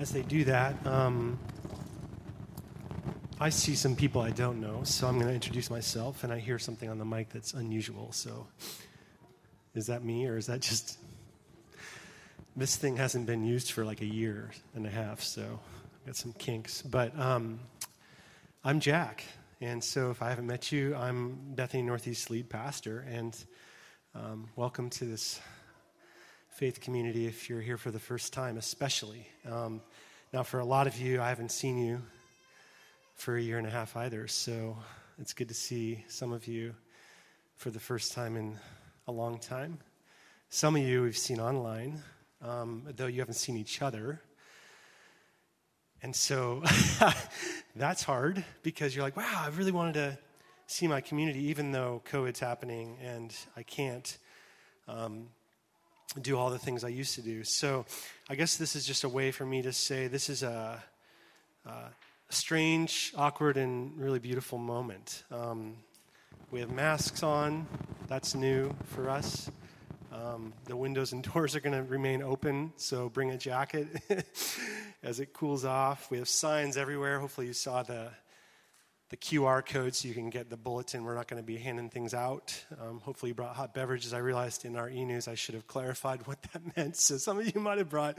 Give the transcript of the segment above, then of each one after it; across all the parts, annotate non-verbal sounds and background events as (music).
as they do that, um, I see some people I don't know, so I'm going to introduce myself, and I hear something on the mic that's unusual. So, is that me, or is that just. This thing hasn't been used for like a year and a half, so I've got some kinks. But um, I'm Jack, and so if I haven't met you, I'm Bethany Northeast lead pastor, and um, welcome to this faith community if you're here for the first time, especially. Um, now, for a lot of you, I haven't seen you for a year and a half either, so it's good to see some of you for the first time in a long time. Some of you we've seen online, um, though you haven't seen each other. And so (laughs) that's hard because you're like, wow, I really wanted to see my community, even though COVID's happening and I can't um, do all the things I used to do. So I guess this is just a way for me to say this is a, a strange, awkward, and really beautiful moment. Um, we have masks on, that's new for us. Um, the windows and (laughs) doors are going to remain open, so bring a jacket (laughs) as it cools off. We have signs everywhere. Hopefully, you saw the the QR code so you can get the bulletin. We're not going to be handing things out. Um, hopefully, you brought hot beverages. I realized in our e news I should have clarified (laughs) what that meant. So, some of you might have brought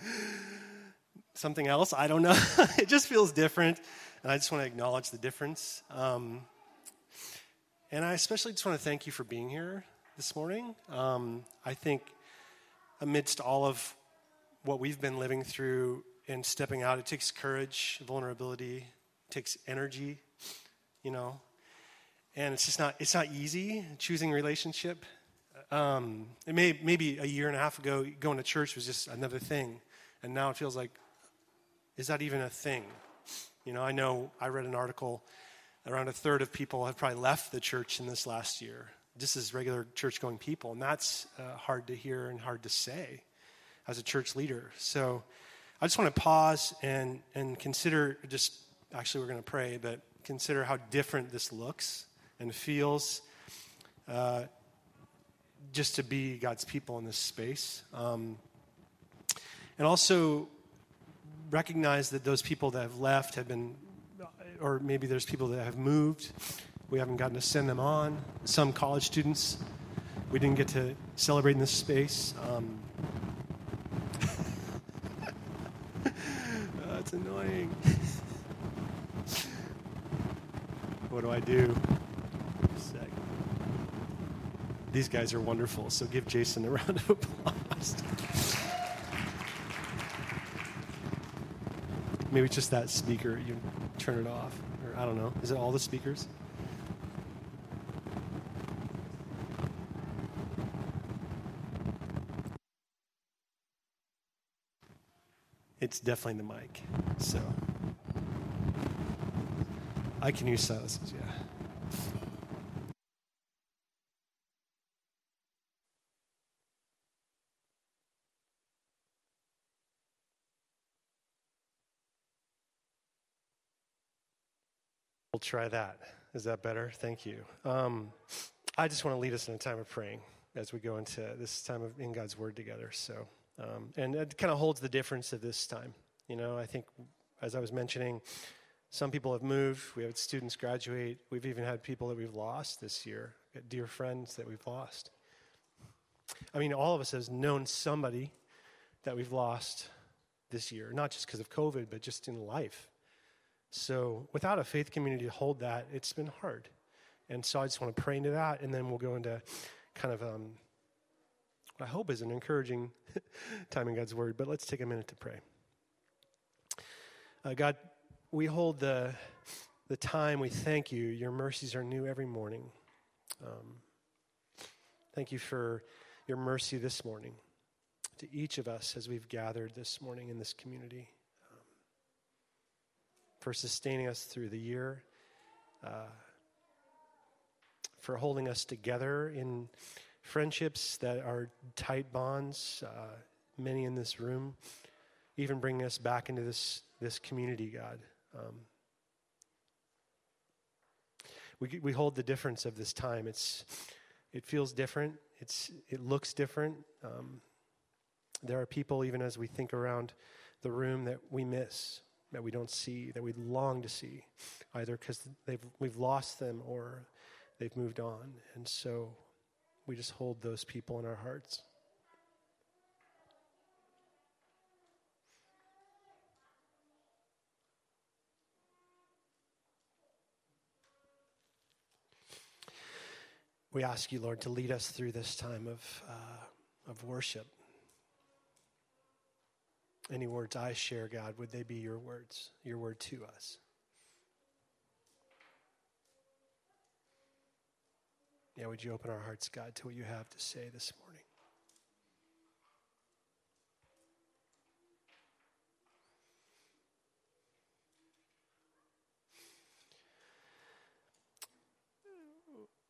something else. I don't know. (laughs) it just feels different. And I just want to acknowledge the difference. Um, and I especially just want to thank you for being here this morning. Um, I think amidst all of what we've been living through and stepping out, it takes courage, vulnerability, it takes energy you know. And it's just not it's not easy choosing a relationship. Um, it may maybe a year and a half ago going to church was just another thing, and now it feels like is that even a thing? You know, I know I read an article around a third of people have probably left the church in this last year. Just as regular church going people, and that's uh, hard to hear and hard to say as a church leader. So I just want to pause and and consider just actually we're going to pray, but consider how different this looks and feels uh, just to be God's people in this space. Um, and also recognize that those people that have left have been, or maybe there's people that have moved. We haven't gotten to send them on. Some college students we didn't get to celebrate in this space. Um, (laughs) that's annoying. What do I do? These guys are wonderful, so give Jason a (laughs) round of applause. Maybe just that speaker, you turn it off. Or I don't know. Is it all the speakers? It's definitely the mic. So. I can use silences, yeah. We'll try that. Is that better? Thank you. Um, I just want to lead us in a time of praying as we go into this time of in God's Word together. So, um, and it kind of holds the difference of this time. You know, I think as I was mentioning, some people have moved. We had students graduate. We've even had people that we've lost this year, dear friends that we've lost. I mean, all of us have known somebody that we've lost this year, not just because of COVID, but just in life. So, without a faith community to hold that, it's been hard. And so, I just want to pray into that, and then we'll go into kind of um, what I hope is an encouraging (laughs) time in God's Word. But let's take a minute to pray. Uh, God, we hold the, the time, we thank you. Your mercies are new every morning. Um, thank you for your mercy this morning to each of us as we've gathered this morning in this community, um, for sustaining us through the year, uh, for holding us together in friendships that are tight bonds, uh, many in this room, even bringing us back into this, this community, God. Um, we, we hold the difference of this time. It's, it feels different. It's, it looks different. Um, there are people, even as we think around the room that we miss, that we don't see, that we long to see, either because we've lost them or they've moved on. And so we just hold those people in our hearts. We ask you, Lord, to lead us through this time of, uh, of worship. Any words I share, God, would they be your words, your word to us? Yeah, would you open our hearts, God, to what you have to say this morning?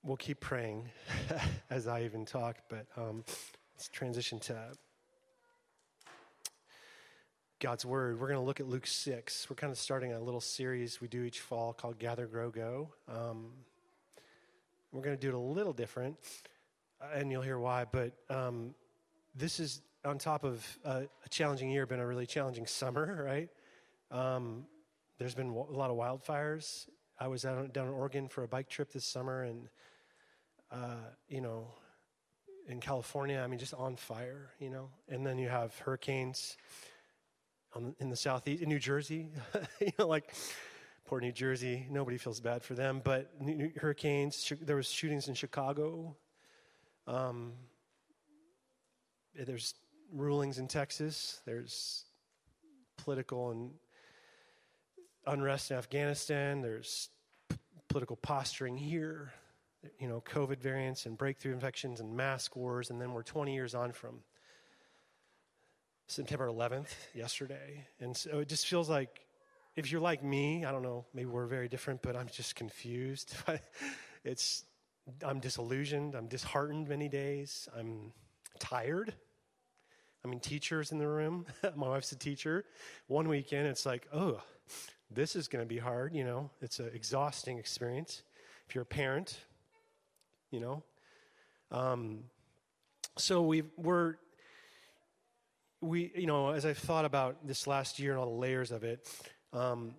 We'll keep praying (laughs) as I even talk, but um, let's transition to God's Word. We're going to look at Luke 6. We're kind of starting a little series we do each fall called Gather, Grow, Go. Um, we're going to do it a little different, and you'll hear why, but um, this is on top of a, a, challenging year, been a really challenging summer, (laughs) right? Um, there's been a lot of wildfires. I was down, down in Oregon for a bike trip this summer, and uh, you know, in California, I mean, just on fire, you know. And then you have hurricanes on, in the southeast, in New Jersey, (laughs) you know, like poor New Jersey. Nobody feels bad for them, but hurricanes. There was shootings in Chicago. Um, there's rulings in Texas. There's political and unrest in Afghanistan. There's p- political posturing here you know, COVID variants and breakthrough infections and mask wars, and then we're 20 years on from September 11th, yesterday. And so it just feels like, if you're like me, I don't know, maybe we're very different, but I'm just confused. (laughs) it's, I'm disillusioned. I'm disheartened many days. I'm tired. I mean, teachers in the room. (laughs) My wife's a teacher. One weekend, it's like, oh, this is going to be hard. You know, it's an exhausting experience. If you're a parent, you know? Um, so we we're, we, you know, as I've thought about this last year and all the layers of it, um,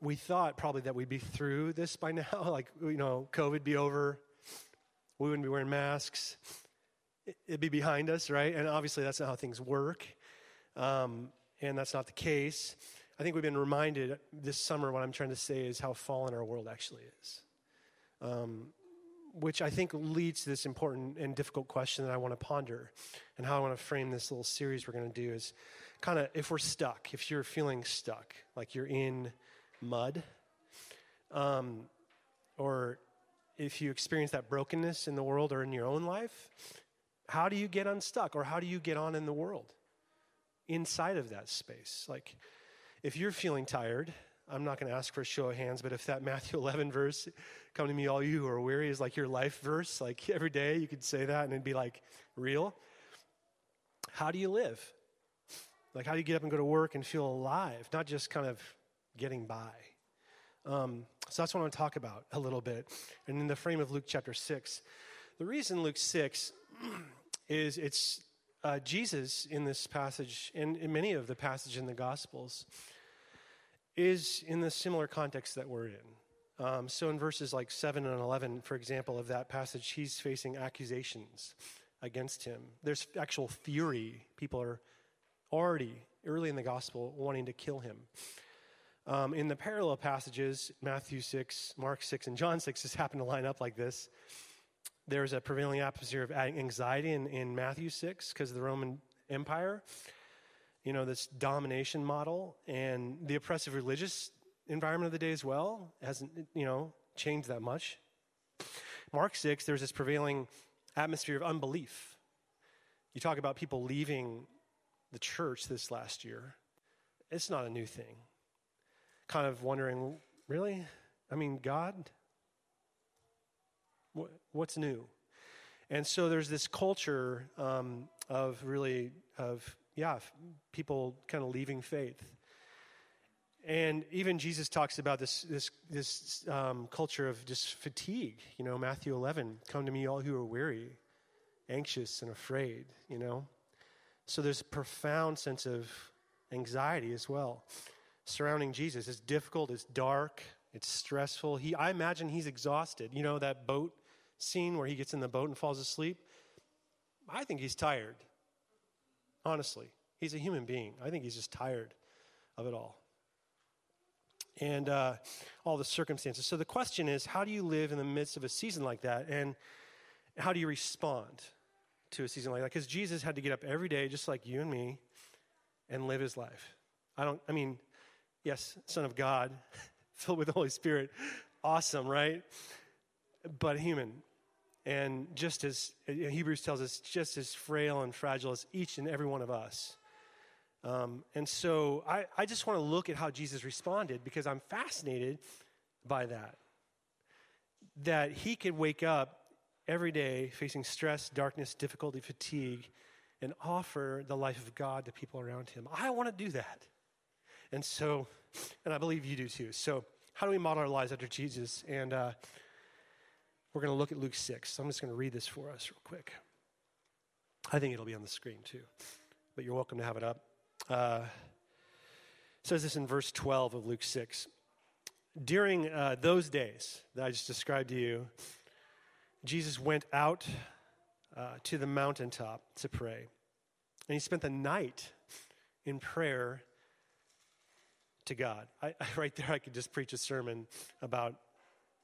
we thought probably that we'd be through this by (laughs) now, like, you know, COVID be over, we wouldn't be wearing masks, it'd be behind us, right? And obviously, that's not how things work. Um, and that's not the case. I think we've been reminded this summer, what I'm trying to say is how fallen our world actually is. Um, which I think leads to this important and difficult question that I want to ponder and how I want to frame this little series we're going to do is kind of if we're stuck, if you're feeling stuck, like you're in mud, um, or if you experience that brokenness in the world or in your own life, how do you get unstuck or how do you get on in the world inside of that space? Like, if you're feeling tired, I'm not going to ask for a show of hands, but if that Matthew (laughs) 11 verse, come to me, all you who are weary, is like your life verse, like (laughs) every day you could say that and it'd be like real. How do you live? Like, how do you get up and go to work and feel alive, not just kind of getting by? Um, so that's what I want to talk about a little bit. And in the frame of Luke chapter 6, the reason Luke 6 (clears throat) is it's uh, Jesus in this passage, and in many of the passages in the Gospels, is in the similar context that we're in. Um, so in verses like 7 and 11, for example, of that passage, he's facing accusations against him. There's actual fury. People are already, early in the gospel, wanting to kill him. Um, in the parallel passages, Matthew 6, Mark 6, and John 6 just (laughs) happen to line up like this. There's a prevailing atmosphere of anxiety in, in Matthew 6 because of the Roman Empire you know, this domination model and the oppressive religious environment of the day as well hasn't, you know, changed that much. Mark 6, there's this prevailing atmosphere of unbelief. You talk about people leaving the church this last year. It's not a new thing. Kind of wondering, really? I mean, God? What's new? And so there's this culture um, of really of yeah, people kind of leaving faith. And even Jesus talks about this, this, this um, culture of just fatigue. You know, Matthew 11, come to me, all who are weary, anxious, and afraid, you know. So there's a profound sense of anxiety as well surrounding Jesus. It's difficult, it's dark, it's stressful. He, I imagine he's exhausted. You know that boat scene where he gets in the boat and falls asleep? I think he's tired. Honestly, he's a human being. I think he's just tired of it all. And uh, all the circumstances. So the question is how do you live in the midst of a season like that? And how do you respond to a season like that? Because Jesus had to get up every day, just like you and me, and live his life. I don't, I mean, yes, Son of God, (laughs) filled with the Holy Spirit, awesome, right? But human. And just as Hebrews tells us, just as frail and fragile as each and every one of us. Um, and so I, I just want to look at how Jesus responded because I'm fascinated by that. That he could wake up every day facing stress, darkness, difficulty, fatigue, and offer the life of God to people around him. I want to do that. And so, and I believe you do too. So, how do we model our lives after Jesus? And uh, we're going to look at Luke 6. So I'm just going to read this for us real quick. I think it'll be on the screen too, but you're welcome to have it up. Uh, it says this in verse 12 of Luke 6. During uh, those days that I just described to you, Jesus went out uh, to the mountaintop to pray. And he spent the night in prayer to God. I, (laughs) right there, I could just preach a sermon about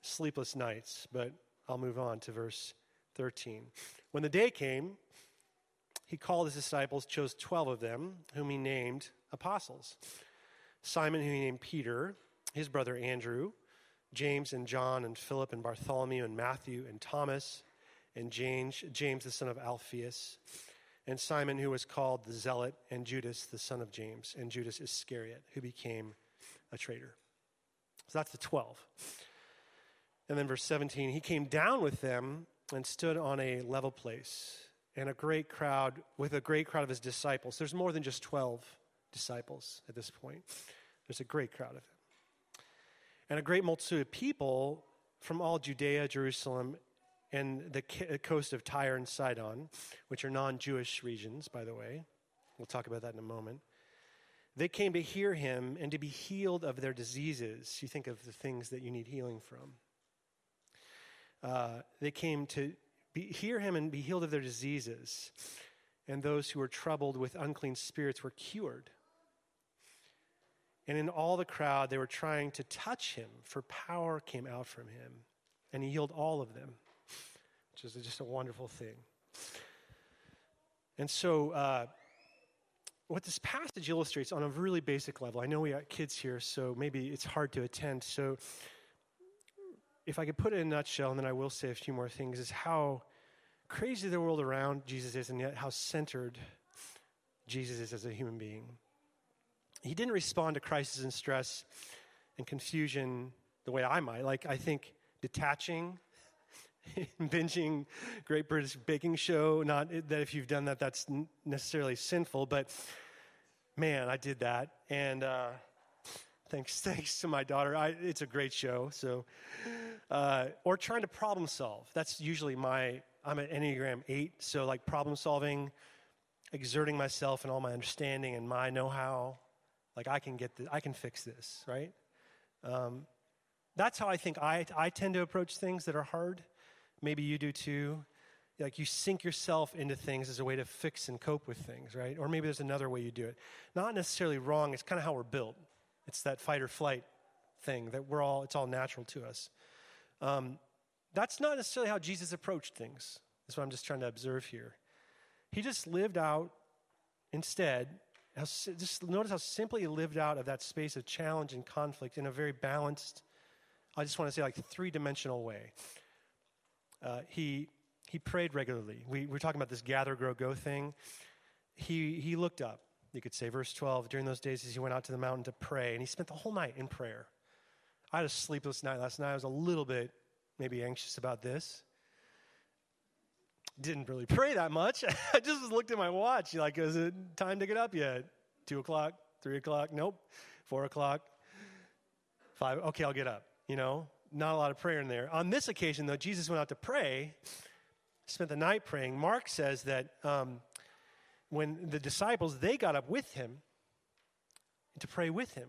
sleepless nights, but I'll move on to verse 13. When the day came, he called his disciples, chose 12 of them, whom he named apostles Simon, whom he named Peter, his brother Andrew, James and John and Philip and Bartholomew and Matthew and Thomas and James, James the son of Alphaeus and Simon, who was called the Zealot, and Judas, the son of James, and Judas Iscariot, who became a traitor. So that's the 12. And then verse 17, he came down with them and stood on a level place, and a great crowd, with a great crowd of his disciples. There's more than just 12 disciples at this point, there's a great crowd of them. And a great multitude of people from all Judea, Jerusalem, and the coast of Tyre and Sidon, which are non Jewish regions, by the way. We'll talk about that in a moment. They came to hear him and to be healed of their diseases. You think of the things that you need healing from. Uh, they came to be, hear him and be healed of their diseases. And those who were troubled with unclean spirits were cured. And in all the crowd, they were trying to touch him, for power came out from him. And he healed all of them which is just a wonderful thing. And so, uh, what this passage illustrates on a really basic level, I know we got kids here, so maybe it's hard to attend. So, if I could put it in a nutshell, and then I will say a few more things, is how crazy the world around Jesus is, and yet how centered Jesus is as a human being. He didn't respond to crisis and stress and confusion the way I might. Like, I think detaching (laughs) binging Great British Baking Show. Not that if you've done that, that's necessarily sinful, but man, I did that. And uh, thanks, (laughs) thanks to my daughter. I, it's a great show. So, uh, or trying to problem solve. That's usually my. I'm an Enneagram Eight, so like problem solving, exerting myself and all my understanding and my know-how. Like I can get this, I can fix this, right? Um, that's how I think I, I tend to approach things that are hard. Maybe you do too. Like you sink yourself into things as a way to fix and cope with things, right? Or maybe there's another way you do it. Not necessarily wrong, it's kind of how we're built. It's that fight or flight thing that we're all, it's all natural to us. Um, that's not necessarily how Jesus approached things. That's what I'm just trying to observe here. He just lived out instead, how, just notice how simply he lived out of that space of challenge and conflict in a very balanced, I just want to say like three dimensional way. Uh, he, he prayed regularly. We, we're talking about this gather, grow, go thing. He, he looked up, you could say, verse 12. During those days, as he went out to the mountain to pray, and he spent the whole night in prayer. I had a sleepless night last night. I was a little bit maybe anxious about this. Didn't really pray that much. (laughs) I just looked at my watch, like, is it time to get up yet? Two o'clock, three o'clock, nope. Four o'clock, five, okay, I'll get up, you know? not a lot of prayer in there. On this occasion, though, Jesus went out to pray, spent the night praying. Mark says that um, when the disciples, they got up with him, to pray with him.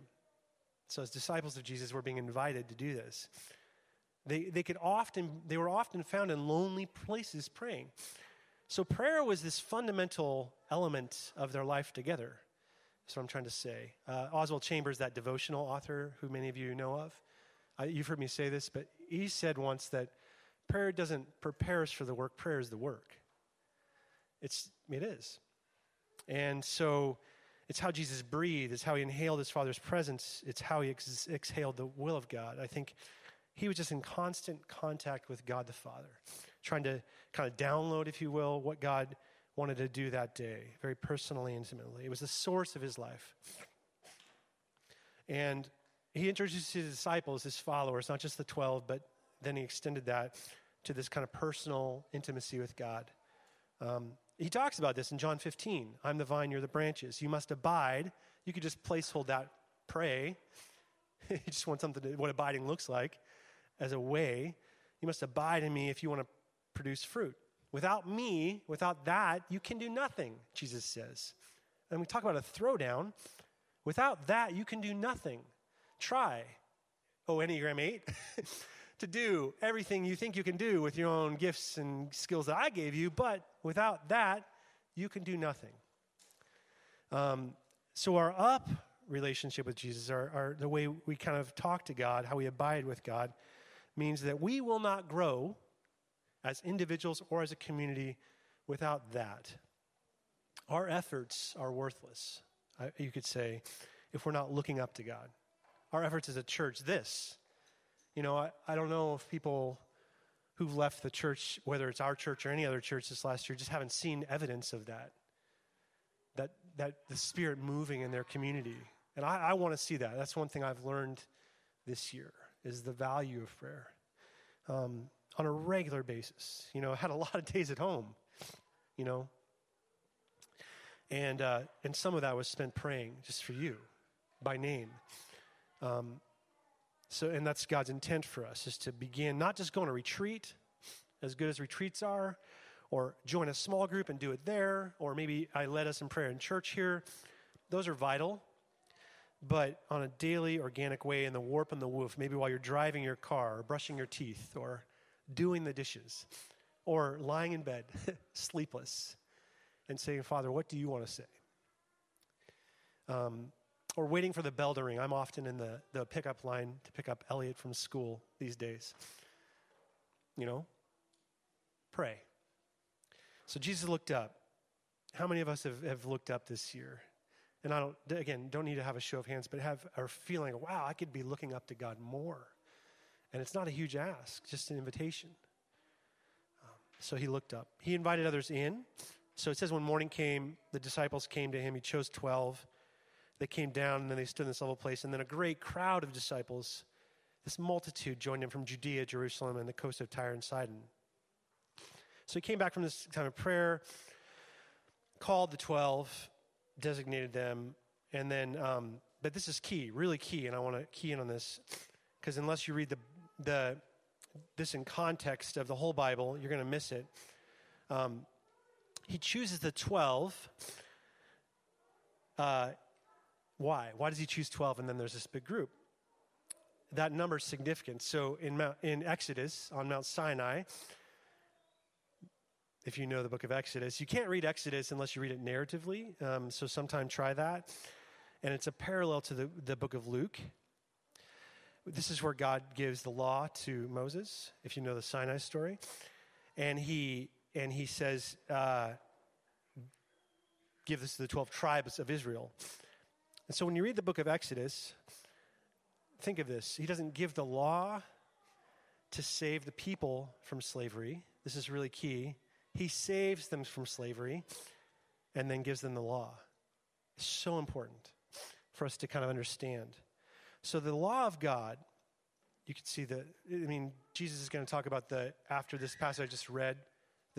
So, as disciples of Jesus, we're being invited to do this. They, they could often, they were often found in lonely places praying. So, prayer was this fundamental element of their life together. That's what I'm trying to say. Uh, Oswald Chambers, that devotional author who many of you know of, uh, you've heard me say this, but he said once that prayer doesn't prepare us for the work, prayer is the work. It's, it is. And so it's how Jesus breathed, it's how he inhaled his Father's presence, it's how he ex- exhaled the will of God. I think he was just in constant contact with God the Father, trying to kind of download, if you will, what God wanted to do that day, very personally, intimately. It was the source of his life. And he introduced his disciples, his followers, not just the 12, but then he extended that to this kind of personal intimacy with God. Um, he talks about this in John 15. I'm the vine, you're the branches. You must abide. You could just placehold that, pray. (laughs) you just want something to, what abiding looks like as a way. You must abide in me if you want to produce fruit. Without me, without that, you can do nothing, Jesus says. And we talk about a throwdown. Without that, you can do nothing. Try, oh, Enneagram 8, (laughs) to do everything you think you can do with your own gifts and skills that I gave you, but without that, you can do nothing. Um, so, our up relationship with Jesus, our, our, the way we kind of talk to God, how we abide with God, means that we will not grow as individuals or as a community without that. Our efforts are worthless, you could say, if we're not looking up to God. Our efforts as a church, this. You know, I, I don't know if people who've left the church, whether it's our church or any other church this last year, just haven't seen evidence of that. That, that the Spirit moving in their community. And I, I want to see that. That's one thing I've learned this year is the value of prayer um, on a regular basis. You know, I had a (laughs) lot of days at home, you know, and uh, and some of that was spent praying just for you, by name. Um, so, and that's God's intent for us is to begin not just going to retreat, as good as retreats are, or join a small group and do it there, or maybe I led us in prayer in church here. Those are vital but on a daily, organic way in the warp and the woof, maybe while you're driving your car, or brushing your teeth, or doing the dishes, or lying in bed, (laughs) sleepless, and saying, Father, what do you want to say? Um, or waiting for the bell to ring. I'm often in the, the pickup line to pick up Elliot from school these days. You know, pray. So Jesus looked up. How many of us have, have looked up this year? And I don't, again, don't need to have a show of hands, but have a feeling, wow, I could be looking up to God more. And it's not a huge ask, just an invitation. Um, so he looked up. He invited others in. So it says when morning came, the disciples came to him. He chose 12. They came down, and then they stood in this level place. And then a great crowd of disciples, this multitude, joined him from Judea, Jerusalem, and the coast of Tyre and Sidon. So he came back from this time of prayer, called the 12 designated them. And then, um, but this is key, really key, and I want to key in on this because unless you read the, the, this in context of the whole Bible, you're going to miss it. Um, he chooses the 12. Uh, why? Why does he choose 12 and then there's this big group? That number is significant. So in, Mount, in Exodus, on Mount Sinai, if you know the book of Exodus. You can't read Exodus unless you read it narratively, um, so sometime try that. And it's a parallel to the, the book of Luke. This is where God gives the law to Moses, if you know the Sinai story. And he, and he says, uh, Give this to the 12 tribes of Israel. And so when you read the book of Exodus, think of this. He doesn't give the law to save the people from slavery. This is really key. He saves them from slavery and then gives them the law. It's so important for us to kind of understand. So, the law of God, you can see that, I mean, Jesus is going to talk about the, after this passage I just read,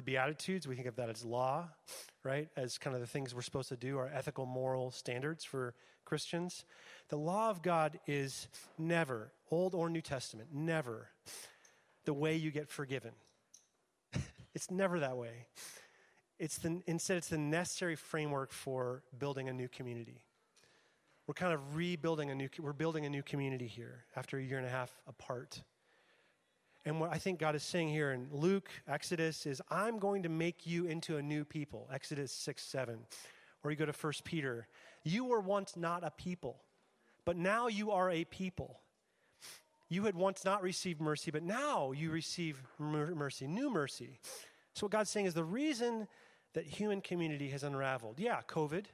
the Beatitudes. We think of that as law, right? As kind of the things we're supposed to do, our ethical, moral standards for Christians. The law of God is never, Old or New Testament, never the way you get forgiven. (laughs) It's never that way. It's the, instead, it's the necessary framework for building a new community. we're kind of rebuilding a new, we're building a new community here after a year and a half apart. And what I think God is saying here in Luke, Exodus, is I'm going to make you into a new people. Exodus 6, 7. Or you go to 1 Peter. You were once not a people, but now you are a people. You had once not received mercy, but now you receive mercy, new mercy. So, what God's saying is the reason that human community has unraveled yeah, COVID.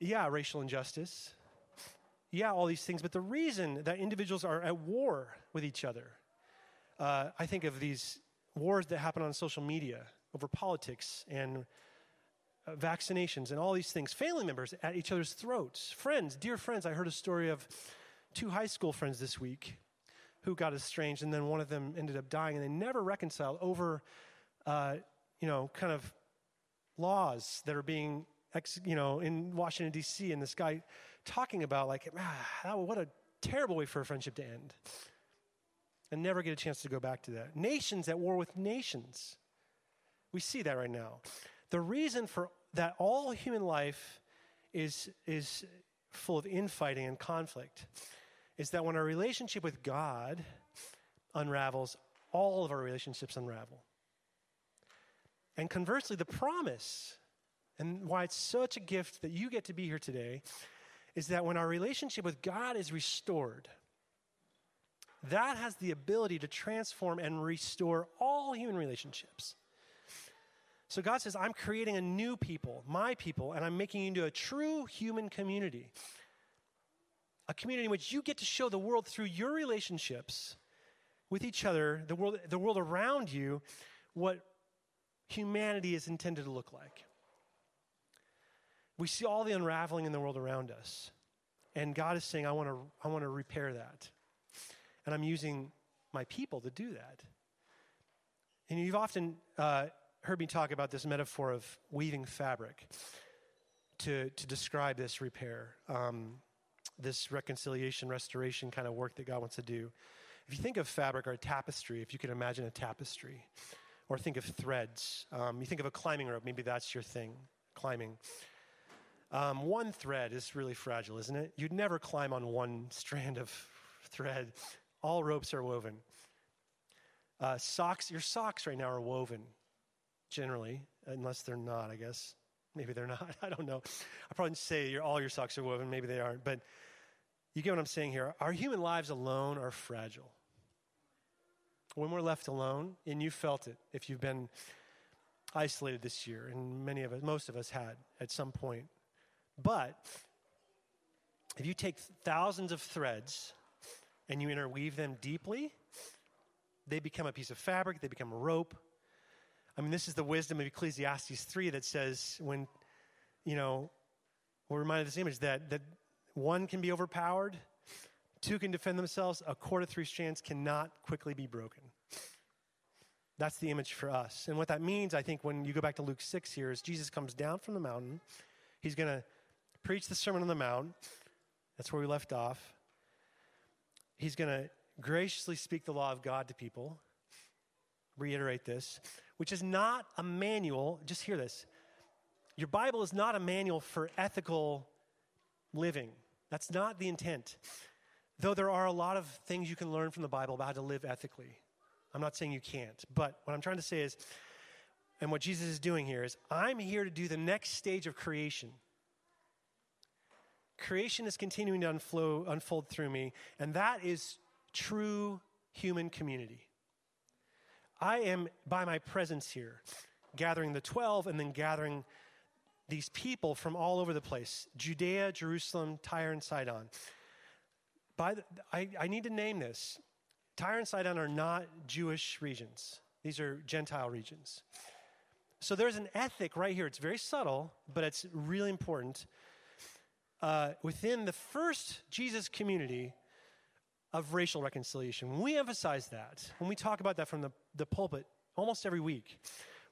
Yeah, racial injustice yeah, all these things, but the reason that individuals are at war with each other, uh, I think of these wars that happen on social media over politics and uh, vaccinations and all these things, family members at each other's throats, friends, dear friends. I heard a story of two high school friends this week who got estranged, and then one of them ended up dying, and they never reconciled over, uh, you know, kind of laws that are being ex, you know, in Washington, D.C., and this guy talking about, like, ah, what a terrible way for a friendship to end. And never get a chance to go back to that. Nations at war with nations. We see that right now. The reason for that all human life is, is full of infighting and conflict is that when our relationship with God unravels, all of our relationships unravel. And conversely, the promise and why it's such a gift that you get to be here today is that when our relationship with God is restored, that has the ability to transform and restore all human relationships. So God says, I'm creating a new people, my people, and I'm making you into a true human community. A community in which you get to show the world through your relationships with each other, the world, the world around you, what humanity is intended to look like. We see all the unraveling in the world around us. And God is saying, I want to, I want to repair that. And I'm using my people to do that. And you've often uh, heard me talk about this metaphor of weaving fabric to, to describe this repair, um, this reconciliation, restoration kind of work that God wants to do. If you think of fabric or tapestry, if you can imagine a tapestry, or think of threads, um, you think of a climbing rope, maybe that's your thing, climbing. Um, one thread is really fragile, isn't it? You'd never climb on one (laughs) strand of thread. All ropes are woven. Uh, socks, your socks right now are woven, generally, unless they're not, I guess. Maybe they're (laughs) not. I don't know. I probably say your, all your socks are woven. Maybe they aren't. But you get what I'm saying here. Our human lives alone are fragile. When we're left alone, and you felt it if you've been isolated this year, and many of us, most of us had at some point. But if you take thousands of threads and you interweave them deeply, they become a piece of fabric, they become a rope. I mean, this is the wisdom of Ecclesiastes 3 that says when, you know, we're reminded of this image that, that one can be overpowered, two can defend themselves, a cord of three strands cannot quickly be broken. That's the image for us. And what that means, I think, when you go back to Luke 6 here, is Jesus comes down from the mountain. He's going to preach the Sermon on the Mount. That's where we left off. He's going to graciously speak the law of God to people. Reiterate this, which is not a manual. Just hear this. Your Bible is not a manual for ethical living. That's not the intent. Though there are a lot of things you can learn from the Bible about how to live ethically. I'm not saying you can't. But what I'm trying to say is, and what Jesus is doing here is, I'm here to do the next stage of creation creation is continuing to unflow, unfold through me, and that is true human community. I am, by my presence here, gathering the 12 and then gathering these people from all over the place Judea, Jerusalem, Tyre, and Sidon. By the, I, I need to name this. Tyre and Sidon are not Jewish regions, these are Gentile regions. So there's an ethic right here. It's very subtle, but it's really important uh, within the first Jesus community of racial reconciliation. When we emphasize that, when we talk about that from the, the pulpit almost every week,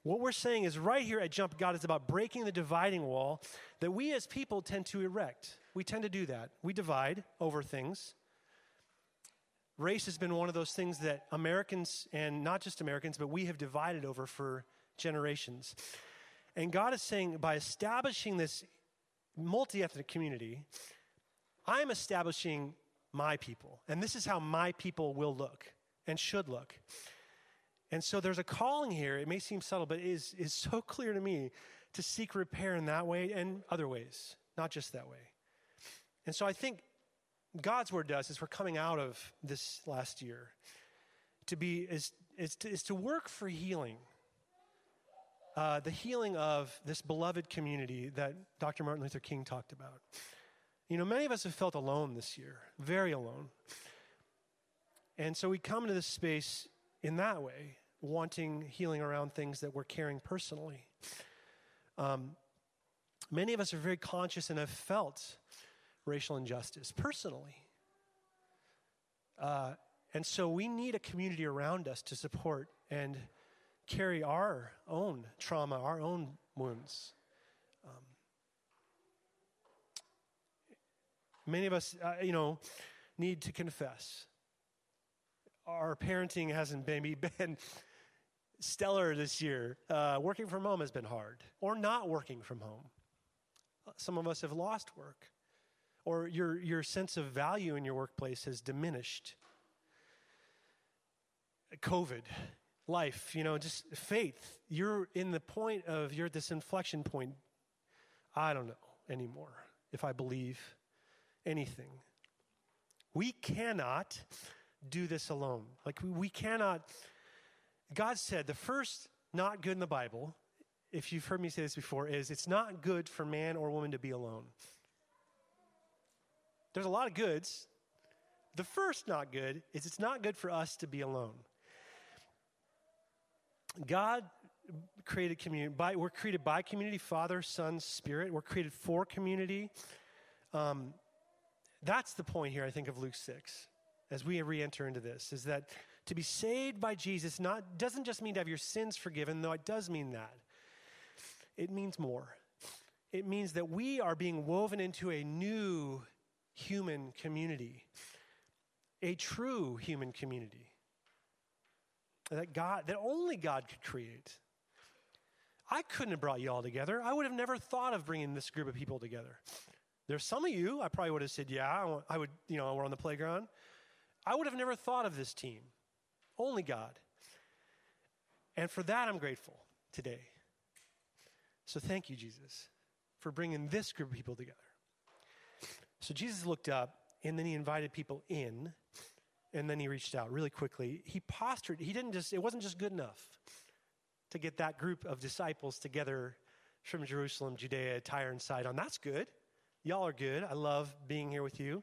what we're saying is right here at Jump God is about breaking the dividing wall that we as people tend to erect. We tend to do that. We divide over things. Race has been one of those things that Americans, and not just Americans, but we have divided over for generations. And God is saying by establishing this multi ethnic community, I'm establishing my people. And this is how my people will look and should look. And so there's a calling here. It may seem subtle, but it is, is so (laughs) clear to me to seek repair in that way and other ways, not just that way. And so I think God's word does as we're coming out of this last year to be is, is, to, is to work for healing. Uh, the healing of this beloved community that Dr. Martin Luther King talked about. You know, many of us have felt alone this year, very alone. And so we come to this space in that way, wanting healing around things that we're caring personally. Um, many of us are very conscious and have felt racial injustice personally. Uh, and so we need a community around us to support and carry our own trauma, our own wounds. Um, Many of us, uh, you know, need to confess. Our parenting hasn't maybe (laughs) been stellar this year. Uh, working from home has been hard, or not working from home. Some of us have lost work, or your, your sense of value in your workplace has diminished. COVID, life, you know, just faith. You're in the point of, you're at this inflection point. I don't know anymore if I believe anything. We cannot do this alone. Like, we, cannot. God said the first not good in the Bible, if you've heard me say this before, is it's not good for man or woman to be alone. There's a lot of goods. The first not good is it's not good for us to be alone. God created community. By, we're created by community, Father, Son, Spirit. We're created for community. Um, that's the point here, I think, of Luke 6 as we re enter into this is that to be saved by Jesus not, doesn't just mean to have your sins forgiven, though it does mean that. It means more. It means that we are being woven into a new human community, a true human community that God, that only God could create. I couldn't have brought you all together. I would have never thought of bringing this group of people together. There's some of you, I probably would have said, yeah, I would, you know, we're on the playground. I would have never thought of this team. Only God. And for that, I'm grateful today. So thank you, Jesus, for bringing this group of people together. So Jesus looked up and then he invited people in and then he reached out really quickly. He postured, he didn't just, it wasn't just good enough to get that group of disciples together from Jerusalem, Judea, Tyre, and Sidon. That's good. Y'all are good. I love being here with you.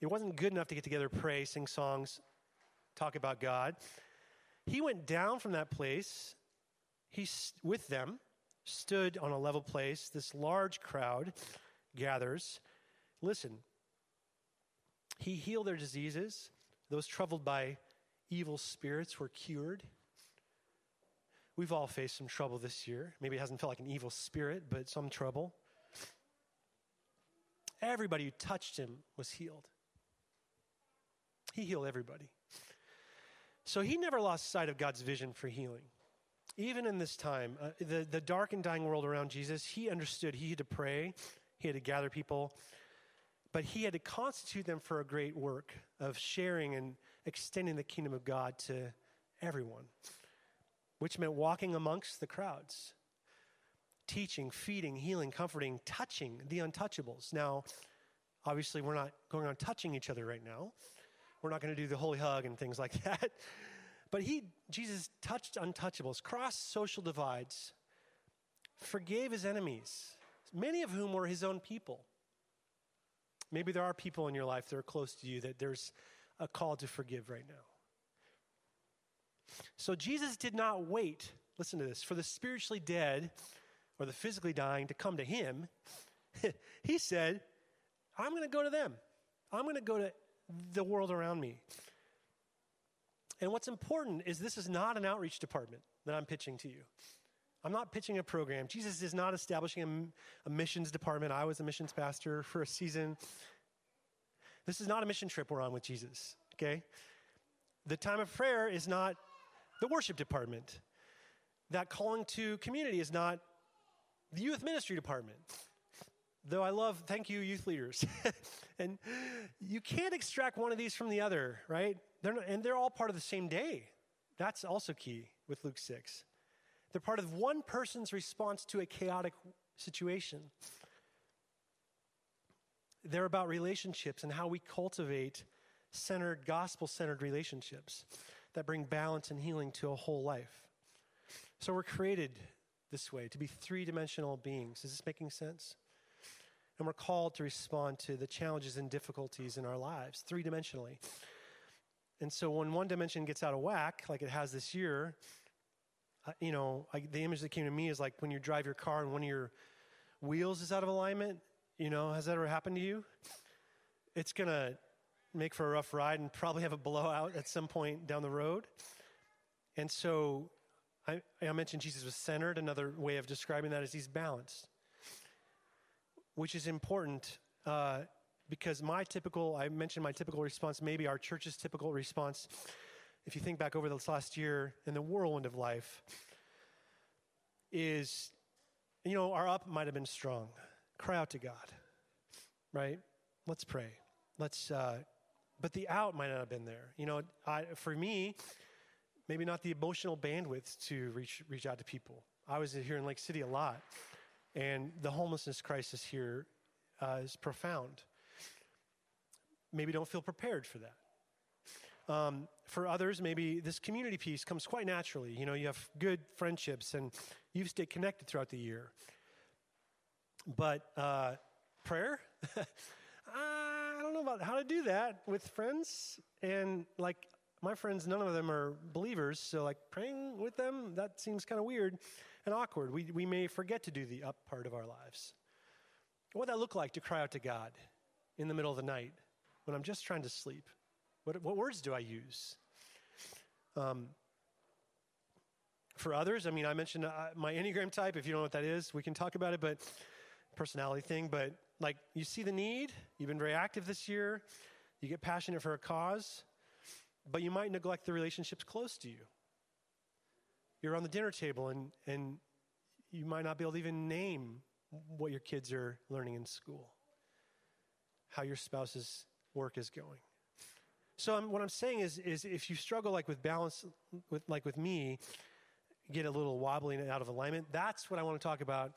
It wasn't good enough to get together, pray, sing songs, talk about God. He went down from that place. He, with them, stood on a level place. This large crowd gathers. Listen, he healed their diseases. Those troubled by evil spirits were cured. We've all faced some trouble this year. Maybe it hasn't felt like an evil spirit, but some trouble. Everybody who touched him was healed. He healed everybody. So he never lost sight of God's vision for healing. Even in this time, uh, the, the dark and dying world around Jesus, he understood he had to pray, he had to gather people, but he had to constitute them for a great work of sharing and extending the kingdom of God to everyone, which meant walking amongst the crowds teaching, feeding, healing, comforting, touching the untouchables. Now, obviously, we're not going on touching each other right now. We're not going to do the holy hug and things like (laughs) that. But he, Jesus touched untouchables, crossed social divides, forgave his enemies, many of whom were his own people. Maybe there are people in your life that are close to you that there's a call to forgive right now. So Jesus did not wait, listen to this, for the spiritually dead or the physically dying to come to him, (laughs) he said, I'm going to go to them. I'm going to go to the world around me. And what's important is this is not an outreach department that I'm pitching to you. I'm not pitching a program. Jesus is not establishing a, a, missions department. I was a missions pastor for a season. This is not a mission trip we're on with Jesus, okay? The time of prayer is not the worship department. That calling to community is not the youth ministry department. though I love, thank you, youth leaders. (laughs) and you can't extract one of these from the other, right? They're not, and they're all part of the same day. That's also key with Luke 6. They're part of one person's response to a chaotic situation. They're about relationships and how we cultivate centered, gospel centered relationships that bring balance and healing to a whole life. So we're created this way to be three dimensional beings. Is this making sense? And we're called to respond to the challenges and difficulties in our lives three dimensionally. And so when one dimension gets out of whack, like it has this year, you know, I, the image that came to me is like when you drive your car and one of your wheels is out of alignment. You know, has that ever happened to you? It's going to make for a rough ride and probably have a blowout at some point down the road. And so I, I mentioned Jesus was centered. Another way of describing that is he's balanced, which is important uh, because my typical, I mentioned my typical response, maybe our church's typical response, if you think back over this last year in the whirlwind of life, is, you know, our up might have been strong. Cry out to God, right? Let's pray. Let's, uh, but the out might not have been there. You know, I, for me, maybe not the emotional bandwidth to reach, reach out to people. I was here in Lake City a lot, and the homelessness crisis here uh, is profound. Maybe don't feel prepared for that. Um, for others, maybe this community piece comes quite naturally. You know, you have good friendships and you've stayed connected throughout the year. But uh, prayer? (laughs) I don't know about how to do that with friends. And like my friends, none of them are believers, so like praying with them, that seems kind of weird and awkward. We, we may forget to do the up part of our lives. What that look like to cry out to God in the middle of the night when I'm just trying to sleep? What, what words do I use? Um, for others, I mean, I mentioned uh, my Enneagram type. If you don't know what that is, we can talk about it, but personality thing. But like, you see the need, you've been very active this year, you get passionate for a cause but you might neglect the relationships close to you. You're on the dinner table and, and you might not be able to even name what your kids are learning in school, how your spouse's work is going. So I'm, what I'm saying is, is if you struggle like with balance, with, like with me, get a little wobbly and out of alignment, that's what I want to talk about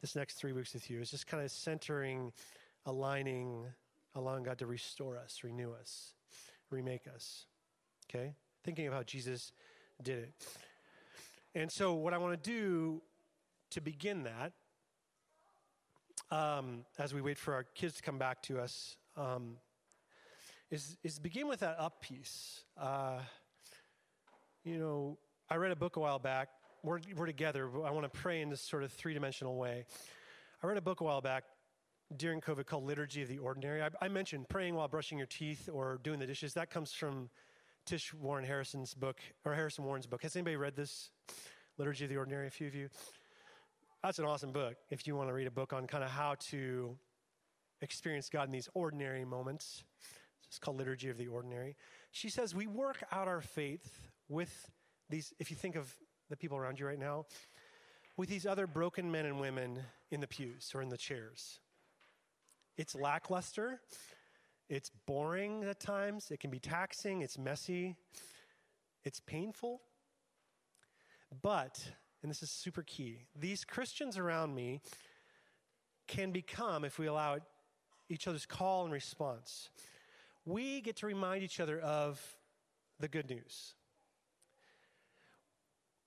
this next three weeks with you, is just kind of centering, aligning, allowing God to restore us, renew us, remake us okay? Thinking of how Jesus did it. And so, what I want to do to begin that, um, as we wait for our kids to come back to us, um, is, is begin with that up piece. Uh, you know, I read a book a while back. We're, we're together, I want to pray in this sort of three dimensional way. I read a book a while back during COVID called Liturgy of the Ordinary. I, I mentioned praying while brushing your teeth or doing the dishes. That comes from Tish Warren Harrison's book, or Harrison Warren's book. Has anybody read this? Liturgy of the Ordinary, a few of you? That's an awesome book if you want to read a book on kind of how to experience God in these ordinary moments. It's called Liturgy of the Ordinary. She says, We work out our faith with these, if you think of the people around you right now, with these other broken men and women in the pews or in the chairs. It's lackluster. It's boring at times, it can be taxing, it's messy, it's painful. But, and this is super key, these Christians around me can become, if we allow it, each other's call and response. We get to remind each other of the good news.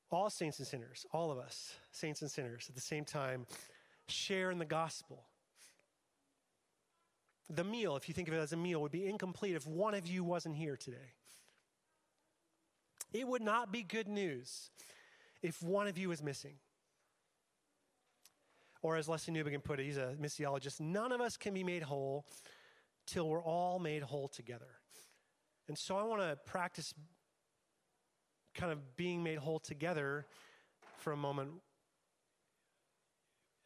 All saints and sinners, all of us, saints and sinners, at the same time, share in the gospel the meal, if you think of it as a meal, would be incomplete if one of you wasn't here today. It would not be good news if one of you is missing. Or as Lesslie Newbigin put it, he's a missiologist, none of us can be made whole till we're all made whole together. And so I want to practice kind of being made whole together for a moment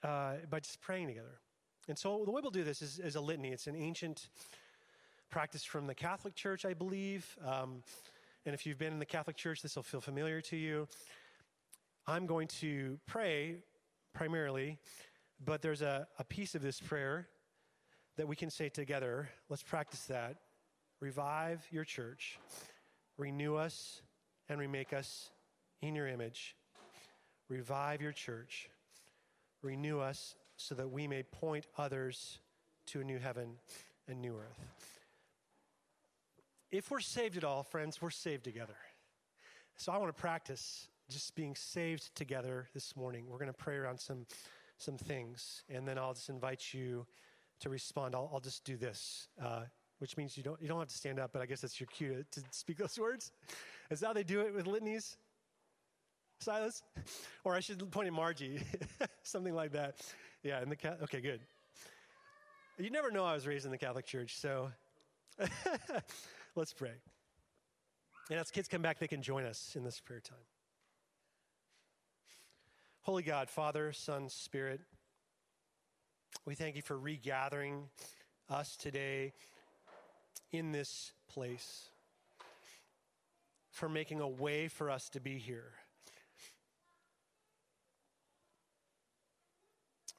uh, by just praying together. And so the way we'll do this is, is a litany. It's an ancient practice from the Catholic Church, I believe. Um, and if you've been in the Catholic Church, this will feel familiar to you. I'm going to pray primarily But there's a, a piece of this prayer that we can say together. Let's practice that. Revive your church, renew us, and remake us in your image. Revive your church, renew us so that we may point others to a new heaven and new earth. If we're saved at all, friends, we're saved together. So I want to practice just being saved together this morning. We're going to pray around some, some things, and then I'll just invite you to respond. I'll, I'll just do this, uh, which means you don't, you don't have to stand up, but I guess that's your cue to, to speak those words. Is that how they do it with litanies? Silas? Or I should point at Margie, (laughs) something like that. Yeah, in the. Okay, good. You never know I was raised in the Catholic Church, so (laughs) let's pray. And as kids come back, they can join us in this prayer time. Holy God, Father, Son, Spirit, we thank you for regathering us today in this place, for making a way for us to be here,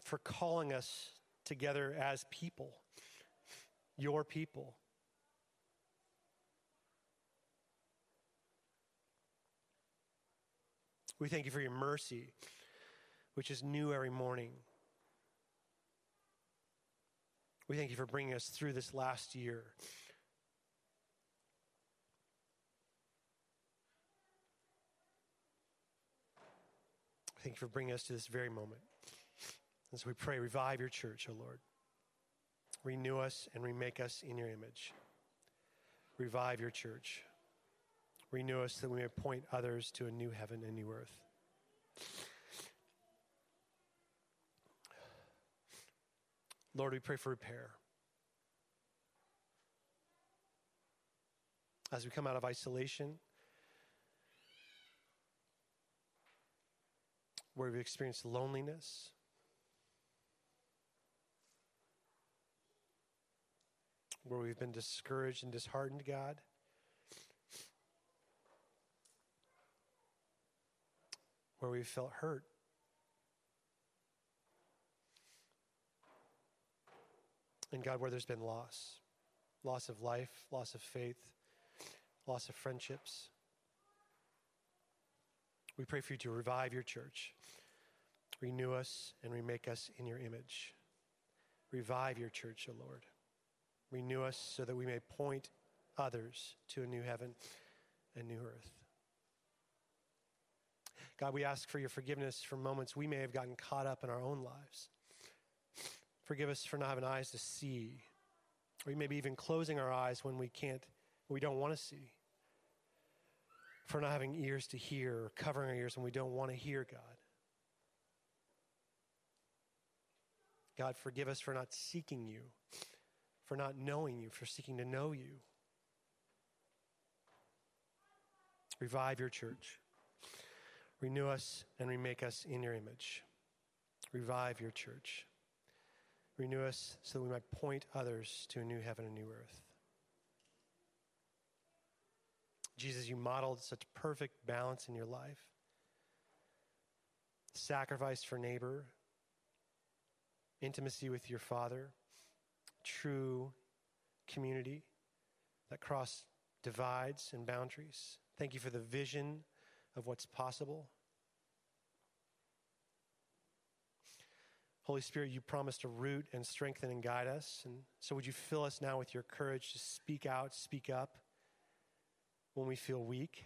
for calling us together as people, your people. We thank you for your mercy, which is new every morning. We thank you for bringing us through this last year. Thank you for bringing us to this very moment. And so we pray, revive your church, O Lord. Renew us and remake us in your image. Revive your church. Renew us that we may point others to a new heaven and new earth. Lord, we pray for repair. As we come out of isolation, where we've experienced loneliness, where we've been discouraged and disheartened, God. Where we've felt hurt. And God, where there's been loss loss of life, loss of faith, loss of friendships. We pray for you to revive your church, renew us, and remake us in your image. Revive your church, O Lord. Renew us so that we may point others to a new heaven and new earth. God, we ask for your forgiveness for moments we may have gotten caught up in our own lives. Forgive us for not having eyes to see, or maybe even closing our eyes when we can't, we don't want to see. For not having ears to hear, or covering our ears when we don't want to hear, God. God, forgive us for not seeking you for not knowing you, for seeking to know you. Revive your church. Renew us and remake us in your image. Revive your church. Renew us so that we might point others to a new heaven and new earth. Jesus, you modeled such perfect balance in your life sacrifice for neighbor, intimacy with your Father true community that cross divides and boundaries. Thank you for the vision of what's possible. Holy Spirit, you promised to root and strengthen and guide us. And so would you fill us now with your courage to speak out, speak up when we feel weak,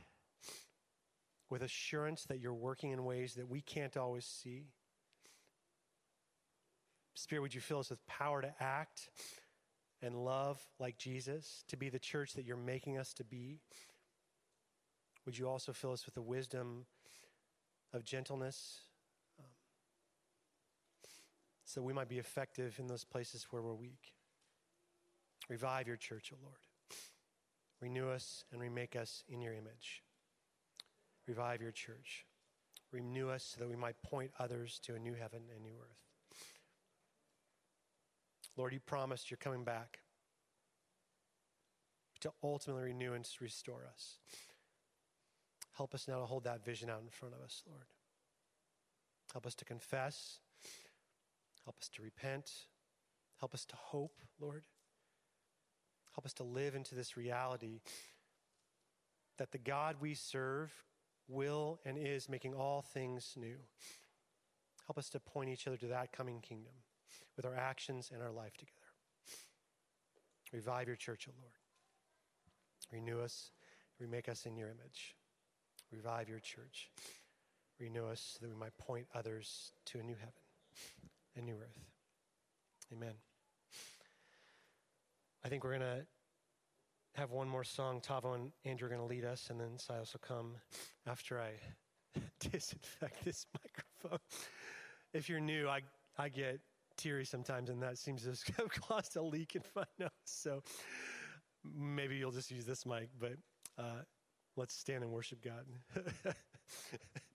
with assurance that you're working in ways that we can't always see. Spirit, would you fill us with power to act and love like Jesus, to be the church that you're making us to be? Would you also fill us with the wisdom of gentleness so we might be effective in those places where we're weak? Revive your church, O oh Lord. Renew us and remake us in your image. Revive your church. Renew us so that we might point others to a new heaven and new earth. Lord, you promised you're coming back to ultimately renew and restore us. Help us now to hold that vision out in front of us, Lord. Help us to confess. Help us to repent. Help us to hope, Lord. Help us to live into this reality that the God we serve will and is making all things new. Help us to point each other to that coming kingdom with our actions and our life together. Revive your church, O Lord. Renew us, remake us in your image. Revive your church. Renew us so that we might point others to a new heaven, a new earth. Amen. I think we're going to have one more song. Tavo and Andrew are going to lead us, and then Silas will come after I (laughs) disinfect this microphone. If you're new, I, I get teary sometimes, and that seems to (laughs) have caused a leak in my (laughs) nose. So maybe you'll just use this mic, but uh, let's stand and worship God.